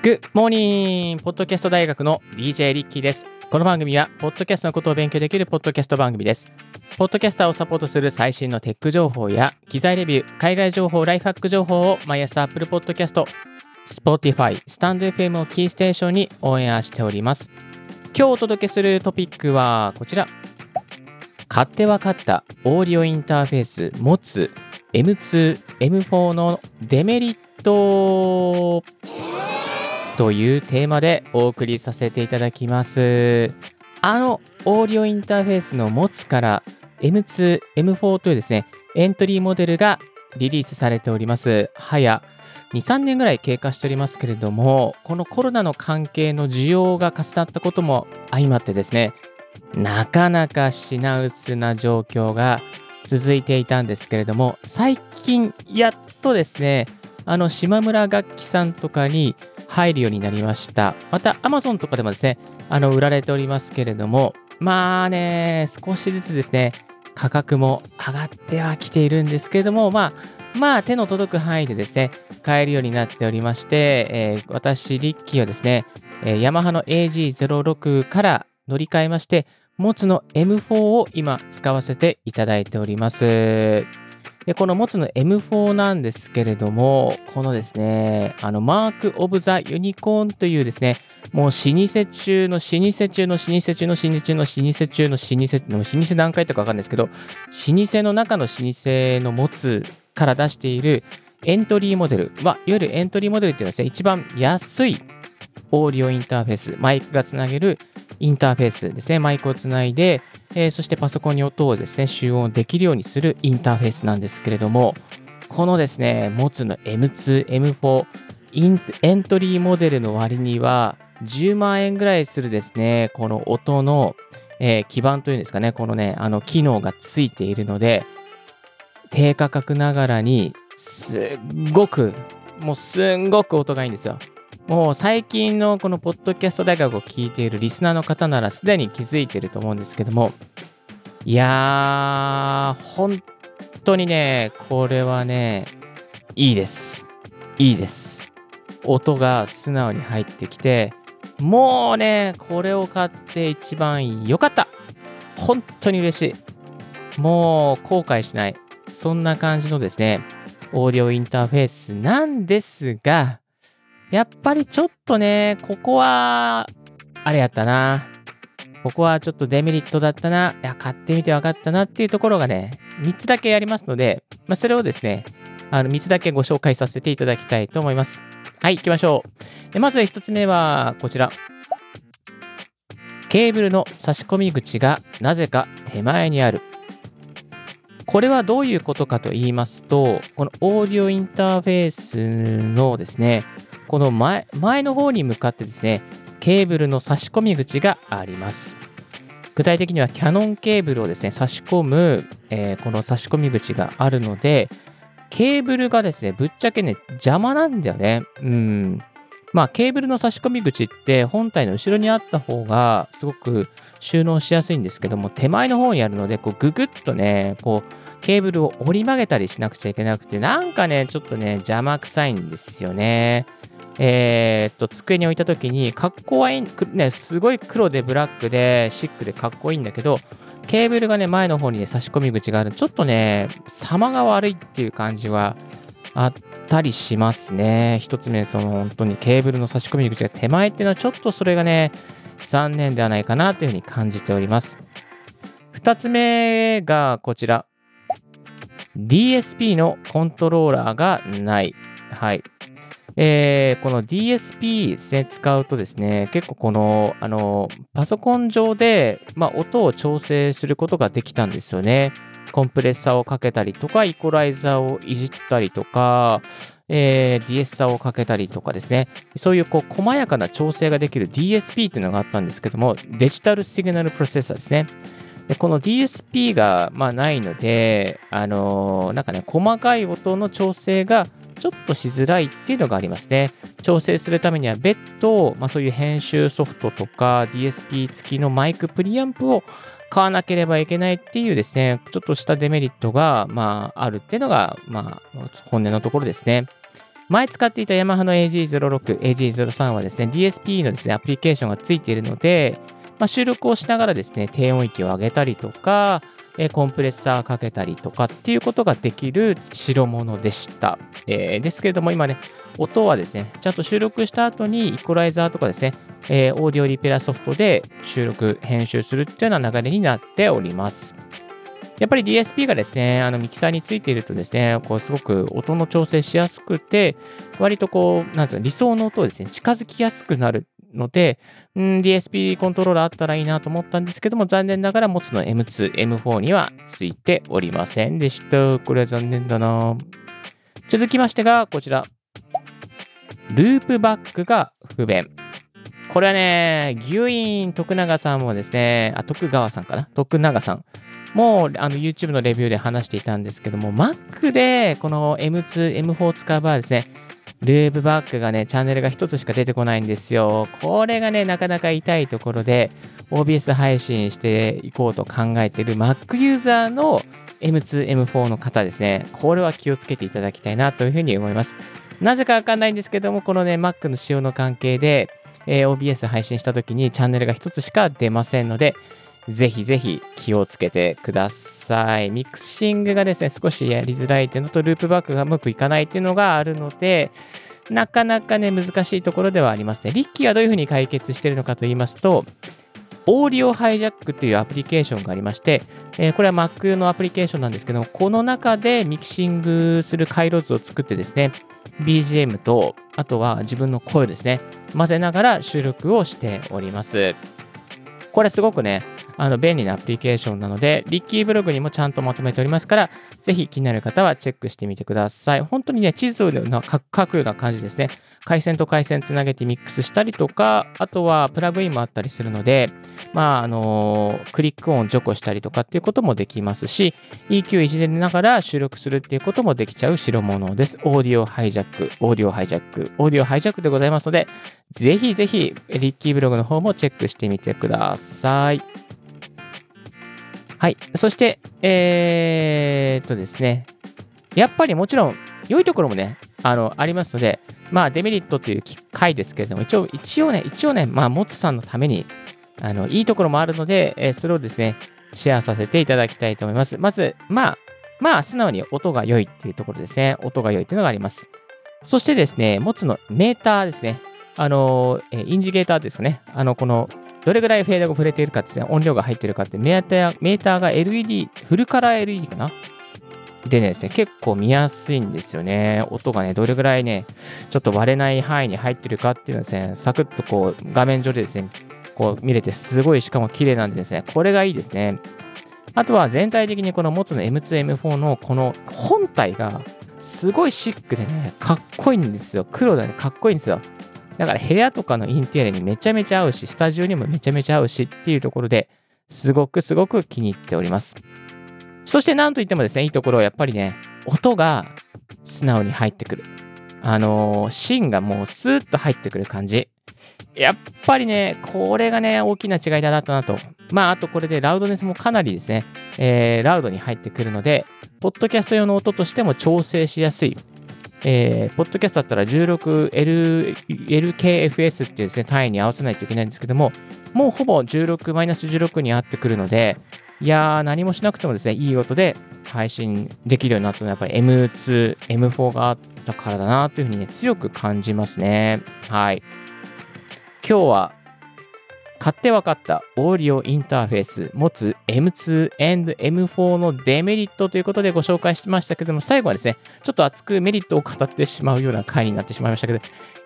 グッモーニンポッドキャスト大学の DJ リッキーです。この番組は、ポッドキャストのことを勉強できるポッドキャスト番組です。ポッドキャスターをサポートする最新のテック情報や、機材レビュー、海外情報、ライフハック情報を毎朝 Apple Podcast、Spotify、スタンド FM をキーステーションにオンエアしております。今日お届けするトピックはこちら。買って分かったオーディオインターフェース持つ M2、M4 のデメリットというテーマでお送りさせていただきます。あのオーディオインターフェースの持つから M2、M4 というですね、エントリーモデルがリリースされております。早2、3年ぐらい経過しておりますけれども、このコロナの関係の需要が重なったことも相まってですね、なかなか品薄な状況が続いていたんですけれども、最近やっとですね、あの島村楽器さんとかに入るようになりました。また Amazon とかでもですね、あの売られておりますけれども、まあね、少しずつですね、価格も上がってはきているんですけれども、まあ、まあ手の届く範囲でですね、買えるようになっておりまして、えー私、リッキーはですね、えーヤマハの AG06 から乗り換えまして、モツの M4 を今使わせていただいております。でこのモツの M4 なんですけれども、このですね、あの、マーク・オブ・ザ・ユニコーンというですね、もう老舗中の老舗中の老舗中の老舗中の老舗中の老舗の老舗何回とかわかんないですけど、老舗の中の老舗の持つから出しているエントリーモデルは、いわゆるエントリーモデルっていうのはですね、一番安いオーディオインターフェース、マイクがつなげるインターフェースですね、マイクをつないで、えーそしてパソコンに音をですね、集音できるようにするインターフェースなんですけれども、このですね、持つの M2、M4、インエントリーモデルの割には、10万円ぐらいするですね、この音の、えー基盤というんですかね、このね、あの機能がついているので、低価格ながらに、すっごく、もうすんごく音がいいんですよ。もう最近のこのポッドキャスト大学を聞いているリスナーの方ならすでに気づいていると思うんですけども、いやー、本当にね、これはね、いいです。いいです。音が素直に入ってきて、もうね、これを買って一番良かった。本当に嬉しい。もう後悔しない。そんな感じのですね、オーディオインターフェースなんですが、やっぱりちょっとね、ここは、あれやったな。ここはちょっとデメリットだったな。いや、買ってみて分かったなっていうところがね、3つだけありますので、まあ、それをですね、あの3つだけご紹介させていただきたいと思います。はい、行きましょう。でまず1つ目はこちら。ケーブルの差し込み口がなぜか手前にある。これはどういうことかと言いますと、このオーディオインターフェースのですね、この前前の方に向かってですね、ケーブルの差し込み口があります。具体的にはキャノンケーブルをですね、差し込む、えーこの差し込み口があるので、ケーブルがですね、ぶっちゃけね、邪魔なんだよね。うん。まあ、ケーブルの差し込み口って本体の後ろにあった方がすごく収納しやすいんですけども、手前の方にあるので、こうググッとね、こう、ケーブルを折り曲げたりしなくちゃいけなくて、なんかね、ちょっとね、邪魔くさいんですよね。えーっと、机に置いた時に、かっこはいい、ね、すごい黒でブラックでシックでかっこいいんだけど、ケーブルがね、前の方にね、差し込み口がある。ちょっとね、様が悪いっていう感じはあったりしますね。一つ目、その本当にケーブルの差し込み口が手前っていうのは、ちょっとそれがね、残念ではないかなというふうに感じております。二つ目がこちら。DSP のコントローラーがない。はい。えーこの DSP ですね、使うとですね、結構この、あの、パソコン上で、まあ、音を調整することができたんですよね。コンプレッサーをかけたりとか、イコライザーをいじったりとか、えー、ディエッサーをかけたりとかですね、そういうこう細やかな調整ができる DSP っていうのがあったんですけども、デジタルシグナルプロセッサーですね。でこの DSP が、まあ、ないので、あのーなんかね、細かい音の調整がちょっとしづらいっていうのがありますね。調整するためには別途、まあ、そういう編集ソフトとか DSP 付きのマイクプリアンプを買わなければいけないっていうですね、ちょっとしたデメリットが、まあ、あるっていうのが、まあ、本音のところですね。前使っていたヤマハの AG06、AG03 はですね、DSP のですね、アプリケーションがついているので、まあ、収録をしながらですね、低音域を上げたりとか、えコンプレッサーかけたりとかっていうことができる代物でした。えー、ですけれども今ね、音はですね、ちゃんと収録した後にイコライザーとかですね、えー、オーディオリペアソフトで収録、編集するっていうような流れになっております。やっぱり DSP がですね、あのミキサーについているとですね、こうすごく音の調整しやすくて、割とこう、なんですか、理想の音をですね、近づきやすくなるので、うん、DSP コントローラーあったらいいなと思ったんですけども、残念ながら持つの M2、M4 にはついておりませんでした。これは残念だな。続きましてが、こちら。ループバックが不便。これはね、牛院徳永さんもですね、あ、徳川さんかな？徳永さんもうあの YouTube のレビューで話していたんですけども、Mac でこの M2、M4 を使う場合ですね、ループバックがね、チャンネルが1つしか出てこないんですよ。これがね、なかなか痛いところで、OBS 配信していこうと考えている Mac ユーザーの M2、M4 の方ですね。これは気をつけていただきたいなというふうに思います。なぜかわかんないんですけども、このね、Mac の仕様の関係で、えー、OBS 配信した時にチャンネルが1つしか出ませんので、ぜひぜひ気をつけてください。ミキシングがですね、少しやりづらいっていうのと、ループバックがうまくいかないっていうのがあるので、なかなかね、難しいところではありますね。リッキーはどういうふうに解決してるのかと言いますと、 Audio Hijack というアプリケーションがありまして、えー、これは Mac 用のアプリケーションなんですけど、この中でミキシングする回路図を作ってですね、BGM と、あとは自分の声ですね、混ぜながら収録をしております。これすごくね、あの便利なアプリケーションなので、リッキーブログにもちゃんとまとめておりますから、ぜひ気になる方はチェックしてみてください。本当にね、地図を書くような感じですね。回線と回線つなげてミックスしたりとか、あとはプラグインもあったりするので、まあ、あのクリック音除去したりとかっていうこともできますし、EQ いじれながら収録するっていうこともできちゃう代物です。 Audio Hijack、Audio Hijack、Audio Hijack でございますので、ぜひぜひ、リッキーブログの方もチェックしてみてください。はい。そして、えー、っとですね、やっぱりもちろん、良いところもね、あの、ありますので、まあ、デメリットっていう回ですけれども、一応、一応ね、一応ね、まあ、 MOTU さんのために、あの、いいところもあるので、えー、それをですね、シェアさせていただきたいと思います。まず、まあ、まあ、素直に音が良いっていうところですね。音が良いっていうのがあります。そしてですね、モツのメーターですね。あの、えインジゲーターですかね。あの、この、どれぐらいフェードが触れているかですね、音量が入ってるかってメーター、メーターが LED、フルカラー LED かな？でね、結構見やすいんですよね。音がね、どれぐらいね、ちょっと割れない範囲に入ってるかっていうのはですね、サクッとこう、画面上でですね、こう見れてすごいしかも綺麗なんでですね、これがいいですね。あとは全体的にこの持つの M2、M4 のこの本体がすごいシックでね、かっこいいんですよ。黒でね、かっこいいんですよ。だから部屋とかのインテリアにめちゃめちゃ合うし、スタジオにもめちゃめちゃ合うしっていうところですごくすごく気に入っております。そしてなんといってもですね、いいところはやっぱりね、音が素直に入ってくる。あのー、芯がもうスーッと入ってくる感じ。やっぱりね、これがね、大きな違いだったなと。まあ、あとこれでラウドネスもかなりですね、えー、ラウドに入ってくるので、ポッドキャスト用の音としても調整しやすい。えー、ポッドキャストだったら 16LKFS っていうですね、単位に合わせないといけないんですけども、もうほぼ16、マイナス16に合ってくるので、いやー、何もしなくてもですね、いい音で配信できるようになったのは、やっぱり M2、M4 があったからだなというふうにね、強く感じますね。はい。今日は買って分かったオーディオインターフェース持つ M2 and M4 のデメリットということでご紹介しましたけども、最後はですね、ちょっと熱くメリットを語ってしまうような回になってしまいましたけど、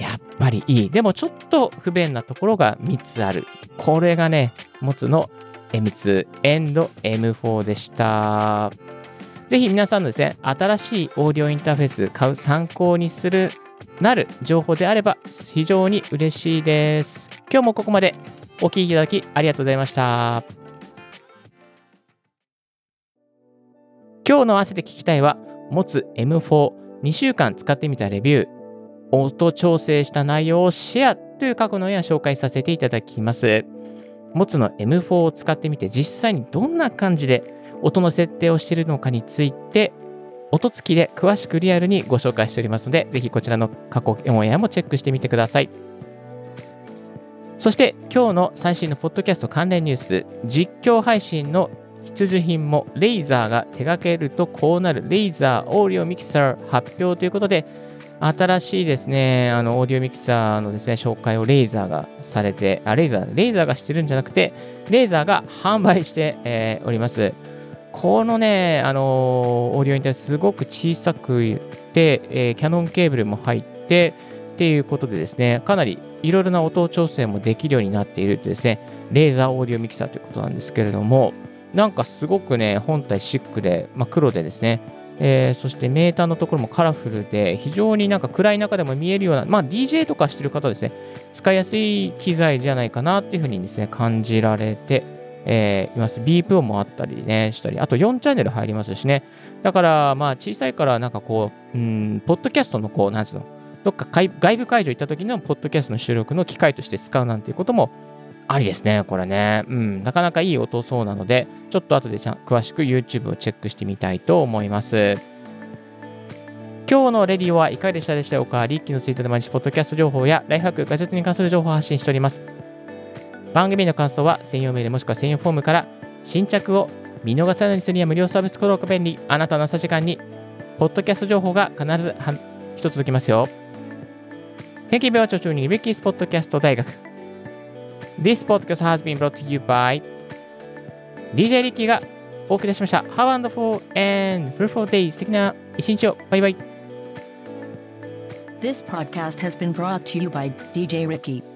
やっぱりいい。でもちょっと不便なところが3つある。これがね、持つの M2 and M4 でした。ぜひ皆さんのですね、新しいオーディオインターフェース買う参考にするなる情報であれば非常に嬉しいです。今日もここまでお聴きいただきありがとうございました。今日の合わせて聞きたいは、持つ M42 週間使ってみたレビュー、音調整した内容をシェアという過去の絵を紹介させていただきます。持つの M4 を使ってみて実際にどんな感じで音の設定をしているのかについて音付きで詳しくリアルにご紹介しておりますので、ぜひこちらの過去オンエアもチェックしてみてください。そして今日の最新のポッドキャスト関連ニュース、実況配信の必需品もレイザーが手掛けるとこうなるレイザーオーディオミキサー発表ということで、新しいですね、あの、オーディオミキサーのですね、紹介をレイザーがされて、あ、レイザー、レイザーがしてるんじゃなくて、レイザーが販売して、えー、おります。このね、あのー、オーディオインターすごく小さくて、えー、キャノンケーブルも入って、っていうことでですね、かなりいろいろな音調整もできるようになっているとですね、レーザーオーディオミキサーということなんですけれども、なんかすごくね、本体シックで、まあ、黒でですね、えー、そしてメーターのところもカラフルで、非常になんか暗い中でも見えるような、まあ DJ とかしてる方ですね、使いやすい機材じゃないかなっていうふうにですね、感じられて、えー、います。ビープ音もあったりね、したり、あと4チャンネル入りますしね。だから、まあ小さいからなんかこう、うん、ポッドキャストのこう、なんつうの、どっか外部会場行った時のポッドキャストの収録の機会として使うなんていうこともありですね、これね。うん、なかなかいい音そうなので、ちょっと後でちゃん詳しく YouTube をチェックしてみたいと思います。今日のレディオはいかがでしたでしょうか？リッキーのツイッターで毎日ポッドキャスト情報やライフハック、ガジェットに関する情報を発信しております。番組の感想は専用メールもしくは専用フォームから新着を見逃さないようにするには無料サービス登録便利。あなたの朝時間にポッドキャスト情報が必ず一つ届きますよ。Thank you very much for tuning Ricky's Podcast 大学。This podcast has been brought to you by DJ リッキーがお送りしました。How wonderful and fruitful day 素敵な一日を。バイバイ。This podcast has been brought to you by DJ Ricky.